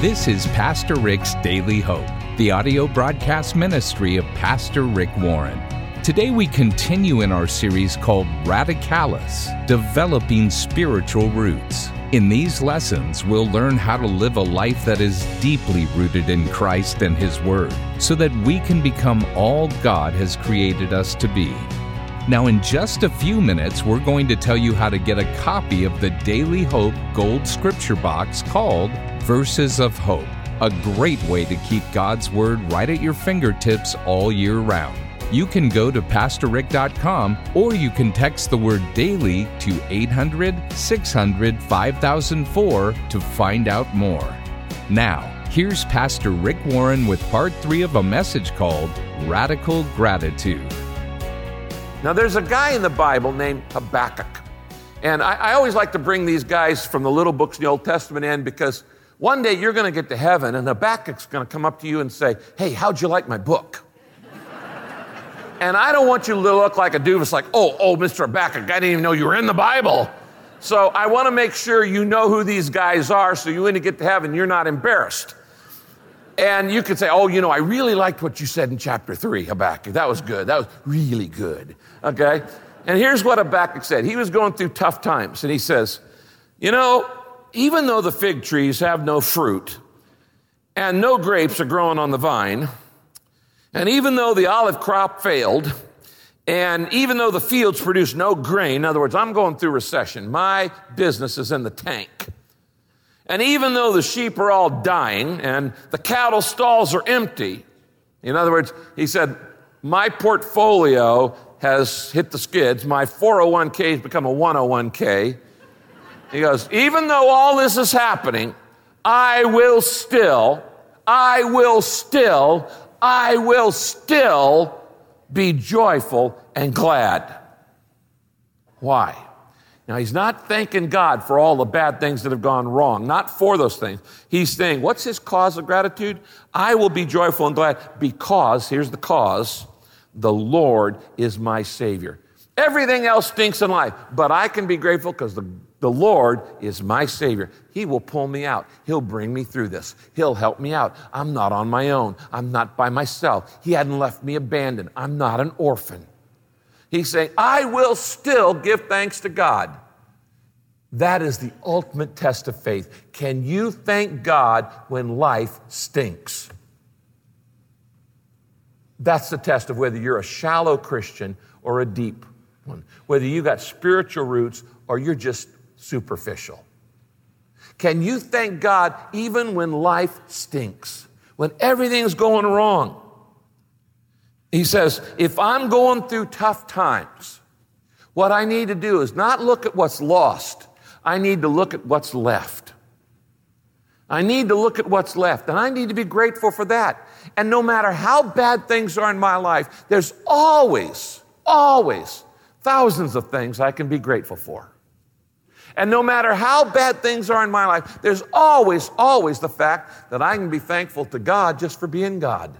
This is Pastor Rick's Daily Hope, the audio broadcast ministry of Pastor Rick Warren. Today we continue in our series called Radicalis Developing Spiritual Roots. In these lessons, we'll learn how to live a life that is deeply rooted in Christ and His Word so that we can become all God has created us to be. Now, in just a few minutes, we're going to tell you how to get a copy of the Daily Hope Gold Scripture Box called Verses of Hope, a great way to keep God's Word right at your fingertips all year round. You can go to PastorRick.com or you can text the word daily to 800 600 5004 to find out more. Now, here's Pastor Rick Warren with part three of a message called Radical Gratitude. Now, there's a guy in the Bible named Habakkuk. And I, I, always like to bring these guys from the little books in the Old Testament in because one day you're going to get to heaven and Habakkuk's going to come up to you and say, Hey, how'd you like my book? and I don't want you to look like a doofus, like, Oh, oh, Mr. Habakkuk, I didn't even know you were in the Bible. So I want to make sure you know who these guys are so you when you get to heaven, you're not embarrassed. And you could say, Oh, you know, I really liked what you said in chapter three, Habakkuk. That was good. That was really good. Okay? And here's what Habakkuk said. He was going through tough times, and he says, You know, even though the fig trees have no fruit and no grapes are growing on the vine, and even though the olive crop failed, and even though the fields produce no grain, in other words, I'm going through recession, my business is in the tank. And even though the sheep are all dying and the cattle stalls are empty, in other words, he said, my portfolio has hit the skids, my 401k has become a 101k. He goes, even though all this is happening, I will still, I will still, I will still be joyful and glad. Why? Now, he's not thanking God for all the bad things that have gone wrong, not for those things. He's saying, What's his cause of gratitude? I will be joyful and glad because, here's the cause, the Lord is my Savior. Everything else stinks in life, but I can be grateful because the the Lord is my Savior. He will pull me out. He'll bring me through this. He'll help me out. I'm not on my own. I'm not by myself. He hadn't left me abandoned. I'm not an orphan. He's saying, I will still give thanks to God. That is the ultimate test of faith. Can you thank God when life stinks? That's the test of whether you're a shallow Christian or a deep one, whether you got spiritual roots or you're just superficial? Can you thank God even when life stinks, when everything's going wrong? He says, if I'm going through tough times, what I need to do is not look at what's lost. I need to look at what's left. I need to look at what's left, and I need to be grateful for that. And no matter how bad things are in my life, there's always, always thousands of things I can be grateful for. And no matter how bad things are in my life, there's always, always the fact that I can be thankful to God just for being God.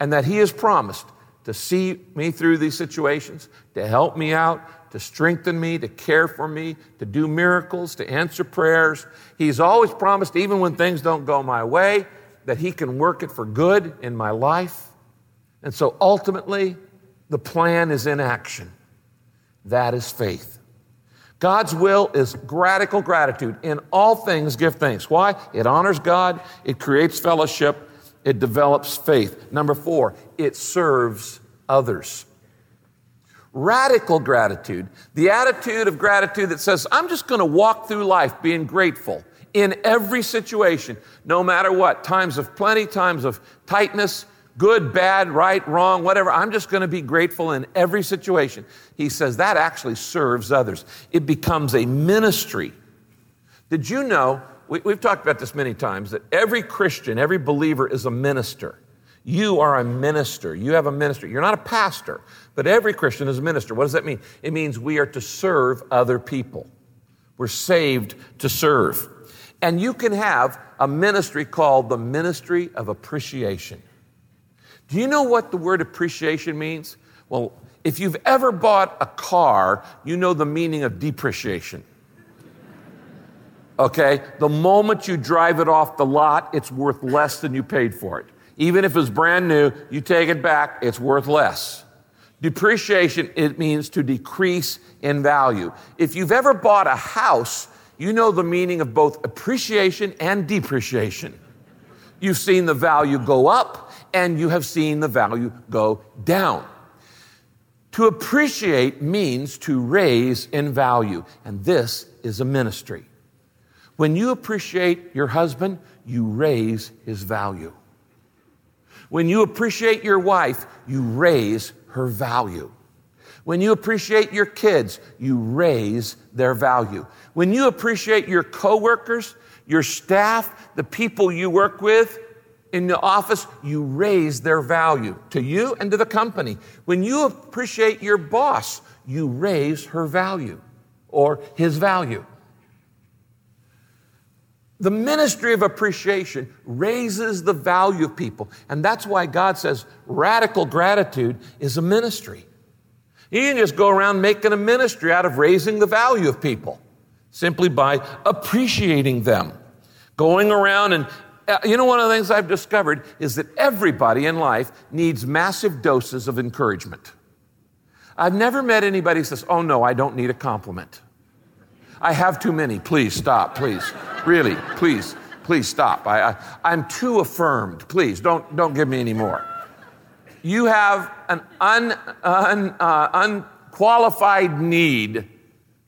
And that He has promised to see me through these situations, to help me out, to strengthen me, to care for me, to do miracles, to answer prayers. He's always promised, even when things don't go my way, that He can work it for good in my life. And so ultimately, the plan is in action. That is faith. God's will is radical gratitude. In all things, give thanks. Why? It honors God, it creates fellowship, it develops faith. Number four, it serves others. Radical gratitude, the attitude of gratitude that says, I'm just going to walk through life being grateful in every situation, no matter what times of plenty, times of tightness, good, bad, right, wrong, whatever. I'm just going to be grateful in every situation. He says that actually serves others. It becomes a ministry. Did you know? We, have talked about this many times that every Christian, every believer is a minister. You are a minister. You have a minister. You're not a pastor, but every Christian is a minister. What does that mean? It means we are to serve other people. We're saved to serve. And you can have a ministry called the ministry of appreciation. Do you know what the word appreciation means? Well, if you've ever bought a car, you know the meaning of depreciation. Okay? The moment you drive it off the lot, it's worth less than you paid for it. Even if it's brand new, you take it back, it's worth less. Depreciation, it means to decrease in value. If you've ever bought a house, you know the meaning of both appreciation and depreciation. You've seen the value go up and you have seen the value go down. To appreciate means to raise in value, and this is a ministry. When you appreciate your husband, you raise his value. When you appreciate your wife, you raise her value. When you appreciate your kids, you raise their value. When you appreciate your coworkers, your staff, the people you work with in the office, you raise their value to you and to the company. When you appreciate your boss, you raise her value or his value. The ministry of appreciation raises the value of people. And that's why God says radical gratitude is a ministry. You can just go around making a ministry out of raising the value of people simply by appreciating them. Going around and, uh, you know, one of the things I've discovered is that everybody in life needs massive doses of encouragement. I've never met anybody who says, oh no, I don't need a compliment. I have too many. Please stop, please. Really, please, please stop. I, I, am too affirmed. Please don't, don't give me any more. You have an un, un, uh, unqualified need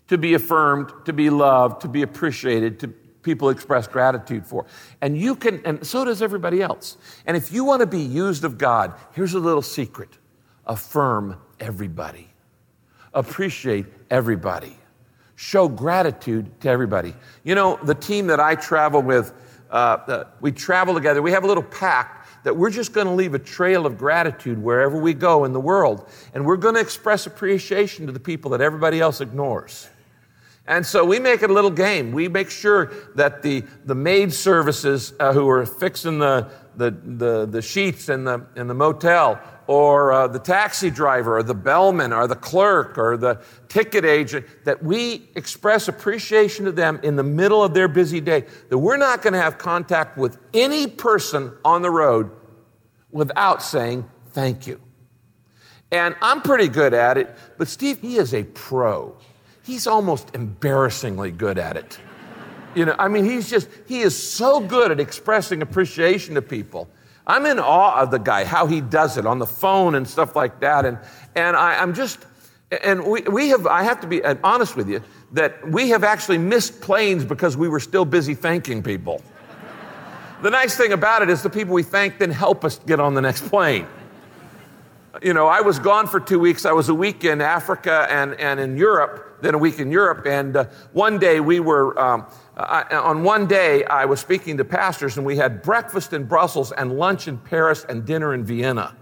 to be affirmed, to be loved, to be appreciated, to people express gratitude for. And you can, and so does everybody else. And if you want to be used of God, here's a little secret affirm everybody, appreciate everybody show gratitude to everybody. You know, the team that I travel with, uh, uh, we travel together. We have a little pact that we're just going to leave a trail of gratitude wherever we go in the world. And we're going to express appreciation to the people that everybody else ignores. And so we make it a little game. We make sure that the, the maid services uh, who are fixing the, the, the, the sheets in the, in the motel or uh, the taxi driver or the bellman or the clerk or the ticket agent, that we express appreciation to them in the middle of their busy day, that we're not going to have contact with any person on the road without saying thank you. And I'm pretty good at it, but Steve, he is a pro. He's almost embarrassingly good at it. You know, I mean, he's just, he is so good at expressing appreciation to people. I'm in awe of the guy, how he does it on the phone and stuff like that. And, and I, am just, and we, we have, I have to be honest with you, that we have actually missed planes because we were still busy thanking people. the nice thing about it is the people we thank then help us get on the next plane. You know, I was gone for two weeks. I was a week in Africa and, and in Europe, then a week in Europe. And uh, one day we were, um, I, on one day, I was speaking to pastors, and we had breakfast in Brussels and lunch in Paris and dinner in Vienna.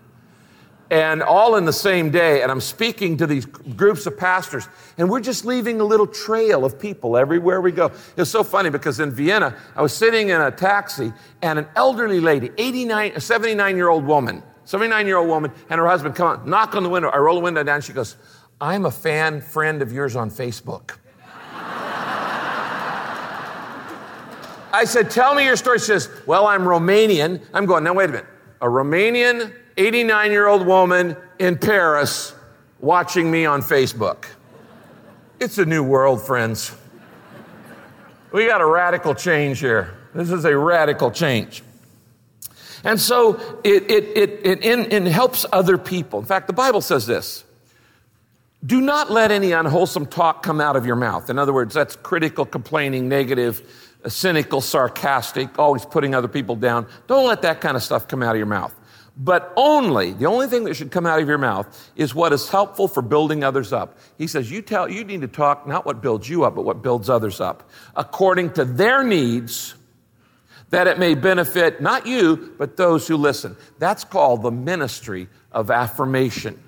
And all in the same day, and I'm speaking to these groups of pastors, and we're just leaving a little trail of people everywhere we go. It's so funny because in Vienna, I was sitting in a taxi, and an elderly lady, 89, a 79 year old woman, 79 year old woman, and her husband come on, knock on the window. I roll the window down. She goes, I'm a fan friend of yours on Facebook. I said, Tell me your story. She says, Well, I'm Romanian. I'm going, Now, wait a minute. A Romanian 89 year old woman in Paris watching me on Facebook. It's a new world, friends. We got a radical change here. This is a radical change. And so it, it, it, it, it, helps other people. In fact, the Bible says this do not let any unwholesome talk come out of your mouth. In other words, that's critical, complaining, negative uh, cynical, sarcastic, always putting other people down. Don't let that kind of stuff come out of your mouth. But only, the only thing that should come out of your mouth is what is helpful for building others up. He says, you tell, you need to talk not what builds you up, but what builds others up according to their needs that it may benefit not you, but those who listen. That's called the ministry of affirmation.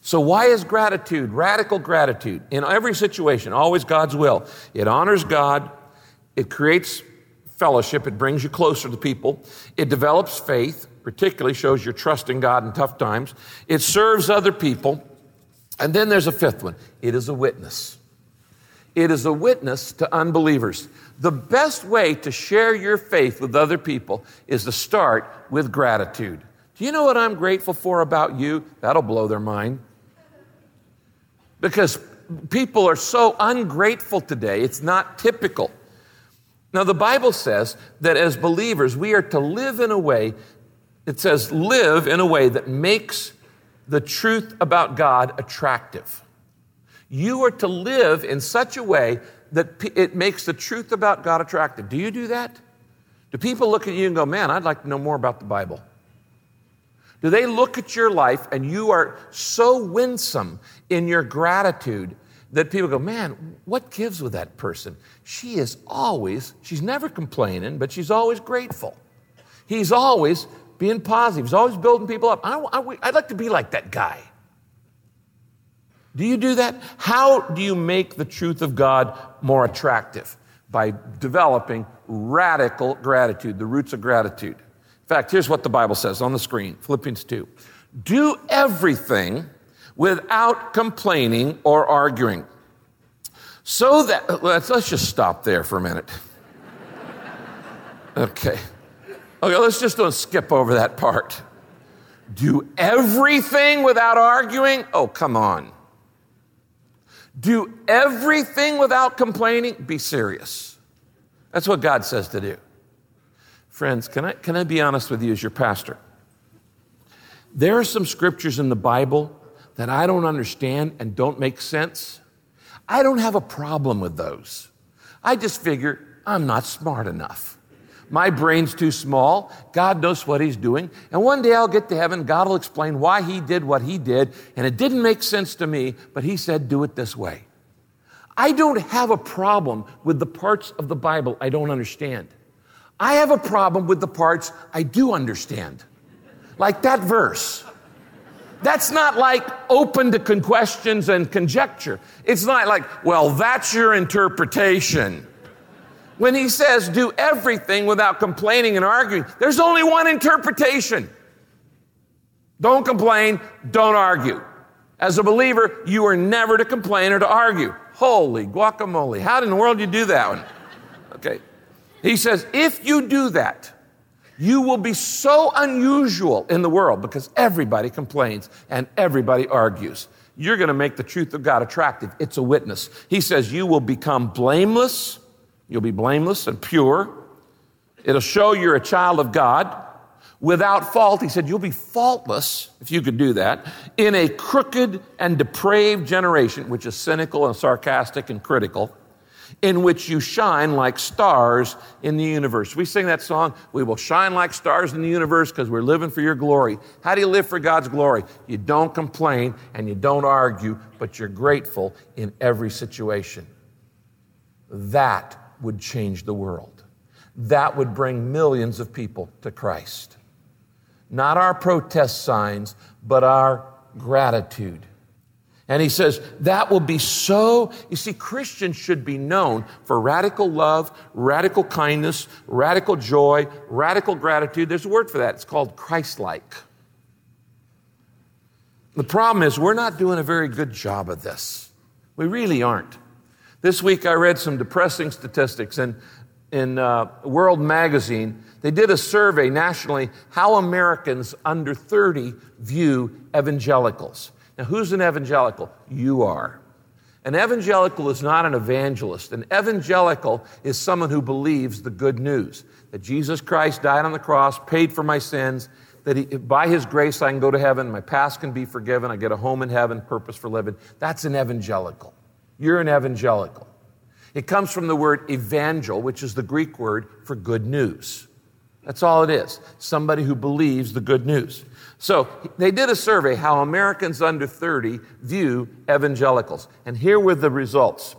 So, why is gratitude, radical gratitude, in every situation, always God's will? It honors God, it creates fellowship, it brings you closer to people, it develops faith, particularly shows your trust in God in tough times, it serves other people, and then there's a fifth one it is a witness. it is a witness to unbelievers. The best way to share your faith with other people is to start with gratitude. Do you know what I'm grateful for about you? That'll blow their mind. Because people are so ungrateful today, it's not typical. Now, the Bible says that as believers, we are to live in a way, it says, live in a way that makes the truth about God attractive. You are to live in such a way that it makes the truth about God attractive. Do you do that? Do people look at you and go, man, I'd like to know more about the Bible? Do they look at your life and you are so winsome in your gratitude that people go, man, what gives with that person? She is always, she's never complaining, but she's always grateful. He's always being positive. He's always building people up. I, I'd like to be like that guy. Do you do that? How do you make the truth of God more attractive? By developing radical gratitude, the roots of gratitude. In fact, here's what the Bible says on the screen Philippians 2. Do everything without complaining or arguing. So that, let's, let's just stop there for a minute. Okay. Okay, let's just don't skip over that part. Do everything without arguing? Oh, come on. Do everything without complaining. Be serious. That's what God says to do. Friends, can I, can I be honest with you as your pastor? There are some scriptures in the Bible that I don't understand and don't make sense. I don't have a problem with those. I just figure I'm not smart enough. My brain's too small. God knows what He's doing. And one day I'll get to heaven. God will explain why He did what He did. And it didn't make sense to me, but He said, do it this way. I don't have a problem with the parts of the Bible I don't understand. I have a problem with the parts I do understand. Like that verse. That's not like open to questions and conjecture. It's not like, well, that's your interpretation. When he says do everything without complaining and arguing, there's only one interpretation. Don't complain, don't argue. As a believer, you are never to complain or to argue. Holy guacamole. How in the world do you do that one? Okay. He says, if you do that, you will be so unusual in the world because everybody complains and everybody argues. You're going to make the truth of God attractive. It's a witness. He says, you will become blameless You'll be blameless and pure. It'll show you're a child of God without fault. He said, You'll be faultless, if you could do that, in a crooked and depraved generation, which is cynical and sarcastic and critical, in which you shine like stars in the universe. We sing that song, We will shine like stars in the universe because we're living for your glory. How do you live for God's glory? You don't complain and you don't argue, but you're grateful in every situation. That would change the world. That would bring millions of people to Christ. Not our protest signs, but our gratitude. And he says that will be so. You see, Christians should be known for radical love, radical kindness, radical joy, radical gratitude. There's a word for that. It's called Christ like. The problem is, we're not doing a very good job of this. We really aren't. This week I read some depressing statistics in, in uh, World Magazine. They did a survey nationally how Americans under 30 view evangelicals. Now, who's an evangelical? You are. An evangelical is not an evangelist. An evangelical is someone who believes the good news that Jesus Christ died on the cross, paid for my sins, that he, by his grace I can go to heaven, my past can be forgiven, I get a home in heaven, purpose for living. That's an evangelical. You're an evangelical. It comes from the word evangel, which is the Greek word for good news. That's all it is. Somebody who believes the good news. So they did a survey how Americans under 30 view evangelicals. And here were the results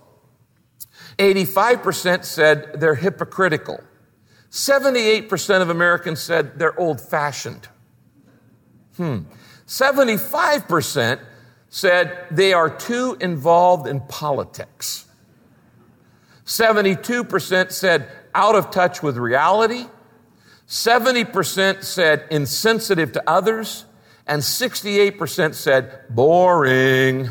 85% said they're hypocritical, 78% of Americans said they're old fashioned. Hmm. 75% said they are too involved in politics. 72% said out of touch with reality. 70% said insensitive to others. And 68% said boring.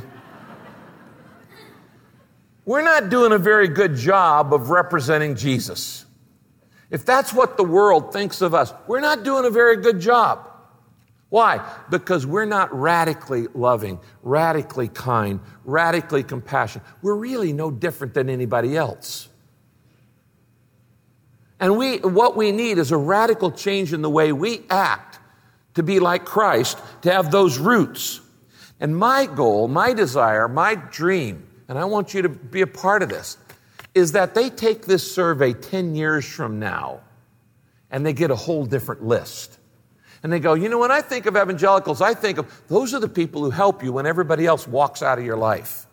we're not doing a very good job of representing Jesus. If that's what the world thinks of us, we're not doing a very good job. Why? Because we're not radically loving, radically kind, radically compassionate. We're really no different than anybody else. And we, what we need is a radical change in the way we act to be like Christ, to have those roots. And my goal, my desire, my dream, and I want you to be a part of this, is that they take this survey 10 years from now and they get a whole different list. And they go, you know, when I think of evangelicals, I think of those are the people who help you when everybody else walks out of your life.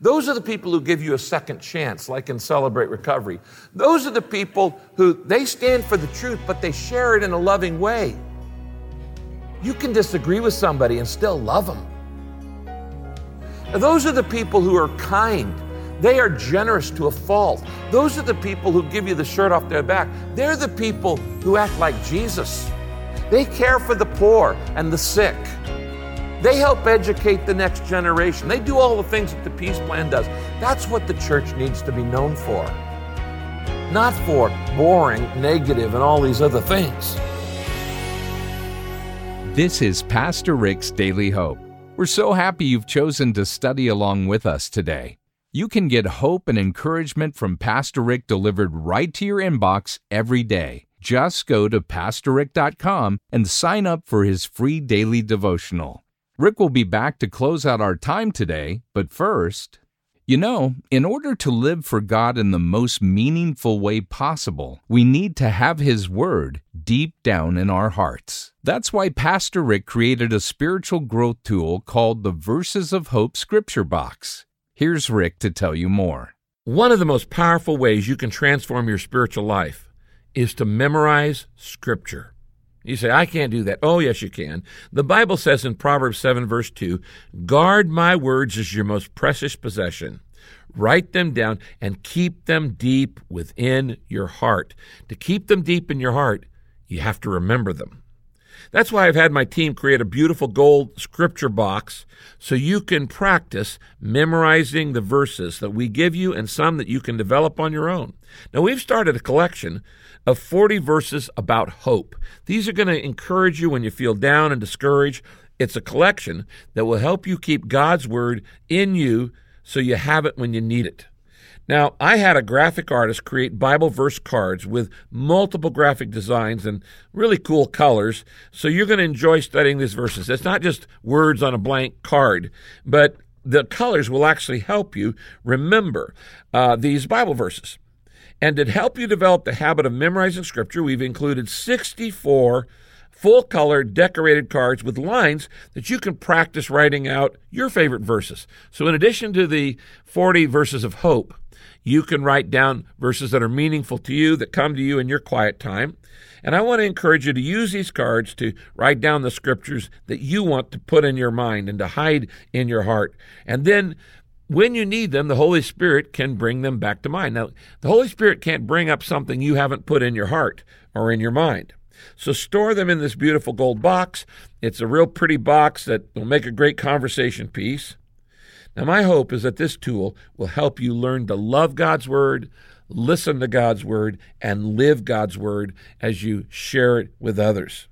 Those are the people who give you a second chance, like in Celebrate Recovery. Those are the people who they stand for the truth, but they share it in a loving way. You can disagree with somebody and still love them. Those are the people who are kind. They are generous to a fault. Those are the people who give you the shirt off their back. They're the people who act like Jesus. They care for the poor and the sick. They help educate the next generation. They do all the things that the peace plan does. That's what the church needs to be known for. Not for boring, negative, and all these other things. This is Pastor Rick's Daily Hope. We're so happy you've chosen to study along with us today. You can get hope and encouragement from Pastor Rick delivered right to your inbox every day. Just go to PastorRick.com and sign up for his free daily devotional. Rick will be back to close out our time today, but first, you know, in order to live for God in the most meaningful way possible, we need to have His Word deep down in our hearts. That's why Pastor Rick created a spiritual growth tool called the Verses of Hope Scripture Box. Here's Rick to tell you more. One of the most powerful ways you can transform your spiritual life is to memorize Scripture. You say, I can't do that. Oh, yes, you can. The Bible says in Proverbs 7, verse 2 Guard my words as your most precious possession. Write them down and keep them deep within your heart. To keep them deep in your heart, you have to remember them. That's why I've had my team create a beautiful gold scripture box so you can practice memorizing the verses that we give you and some that you can develop on your own. Now, we've started a collection of 40 verses about hope. These are going to encourage you when you feel down and discouraged. It's a collection that will help you keep God's word in you so you have it when you need it. Now, I had a graphic artist create Bible verse cards with multiple graphic designs and really cool colors, so you're going to enjoy studying these verses. It's not just words on a blank card, but the colors will actually help you remember uh, these Bible verses. And to help you develop the habit of memorizing Scripture, we've included 64 full color decorated cards with lines that you can practice writing out your favorite verses. So, in addition to the 40 verses of hope, you can write down verses that are meaningful to you, that come to you in your quiet time. And I want to encourage you to use these cards to write down the scriptures that you want to put in your mind and to hide in your heart. And then when you need them, the Holy Spirit can bring them back to mind. Now, the Holy Spirit can't bring up something you haven't put in your heart or in your mind. So store them in this beautiful gold box. It's a real pretty box that will make a great conversation piece. Now, my hope is that this tool will help you learn to love God's Word, listen to God's Word, and live God's Word as you share it with others.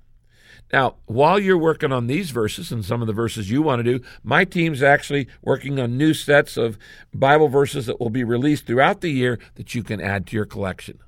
Now, while you're working on these verses and some of the verses you want to do, my team's actually working on new sets of Bible verses that will be released throughout the year that you can add to your collection.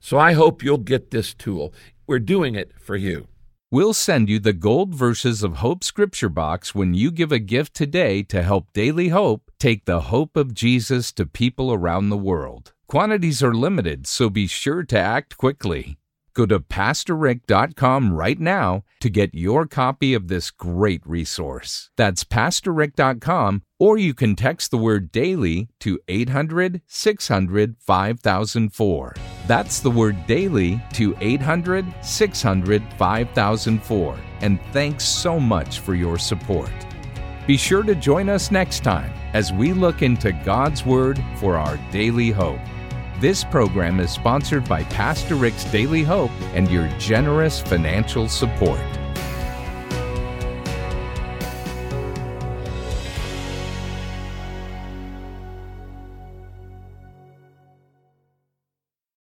So I hope you'll get this tool. We're doing it for you. We'll send you the Gold Verses of Hope Scripture box when you give a gift today to help Daily Hope take the hope of Jesus to people around the world. Quantities are limited, so be sure to act quickly. Go to PastorRick.com right now to get your copy of this great resource. That's PastorRick.com, or you can text the word daily to 800 600 5004. That's the word daily to 800 600 5004. And thanks so much for your support. Be sure to join us next time as we look into God's Word for our daily hope. This program is sponsored by Pastor Rick's Daily Hope and your generous financial support.